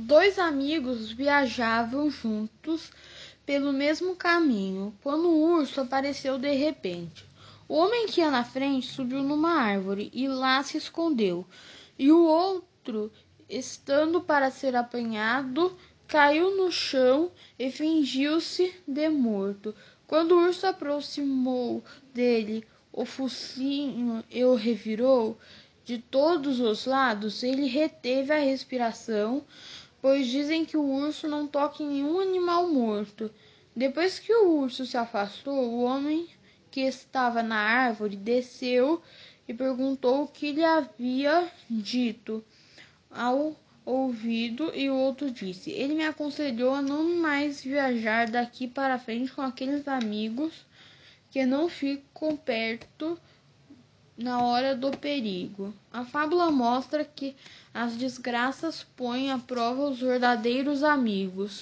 Dois amigos viajavam juntos pelo mesmo caminho, quando o urso apareceu de repente. O homem que ia na frente subiu numa árvore e lá se escondeu, e o outro, estando para ser apanhado, caiu no chão e fingiu-se de morto. Quando o urso aproximou dele o focinho e o revirou de todos os lados, ele reteve a respiração pois dizem que o urso não toca em nenhum animal morto. Depois que o urso se afastou, o homem que estava na árvore desceu e perguntou o que lhe havia dito ao ouvido, e o outro disse: Ele me aconselhou a não mais viajar daqui para frente com aqueles amigos que não ficam perto na hora do perigo. A fábula mostra que as desgraças põem à prova os verdadeiros amigos.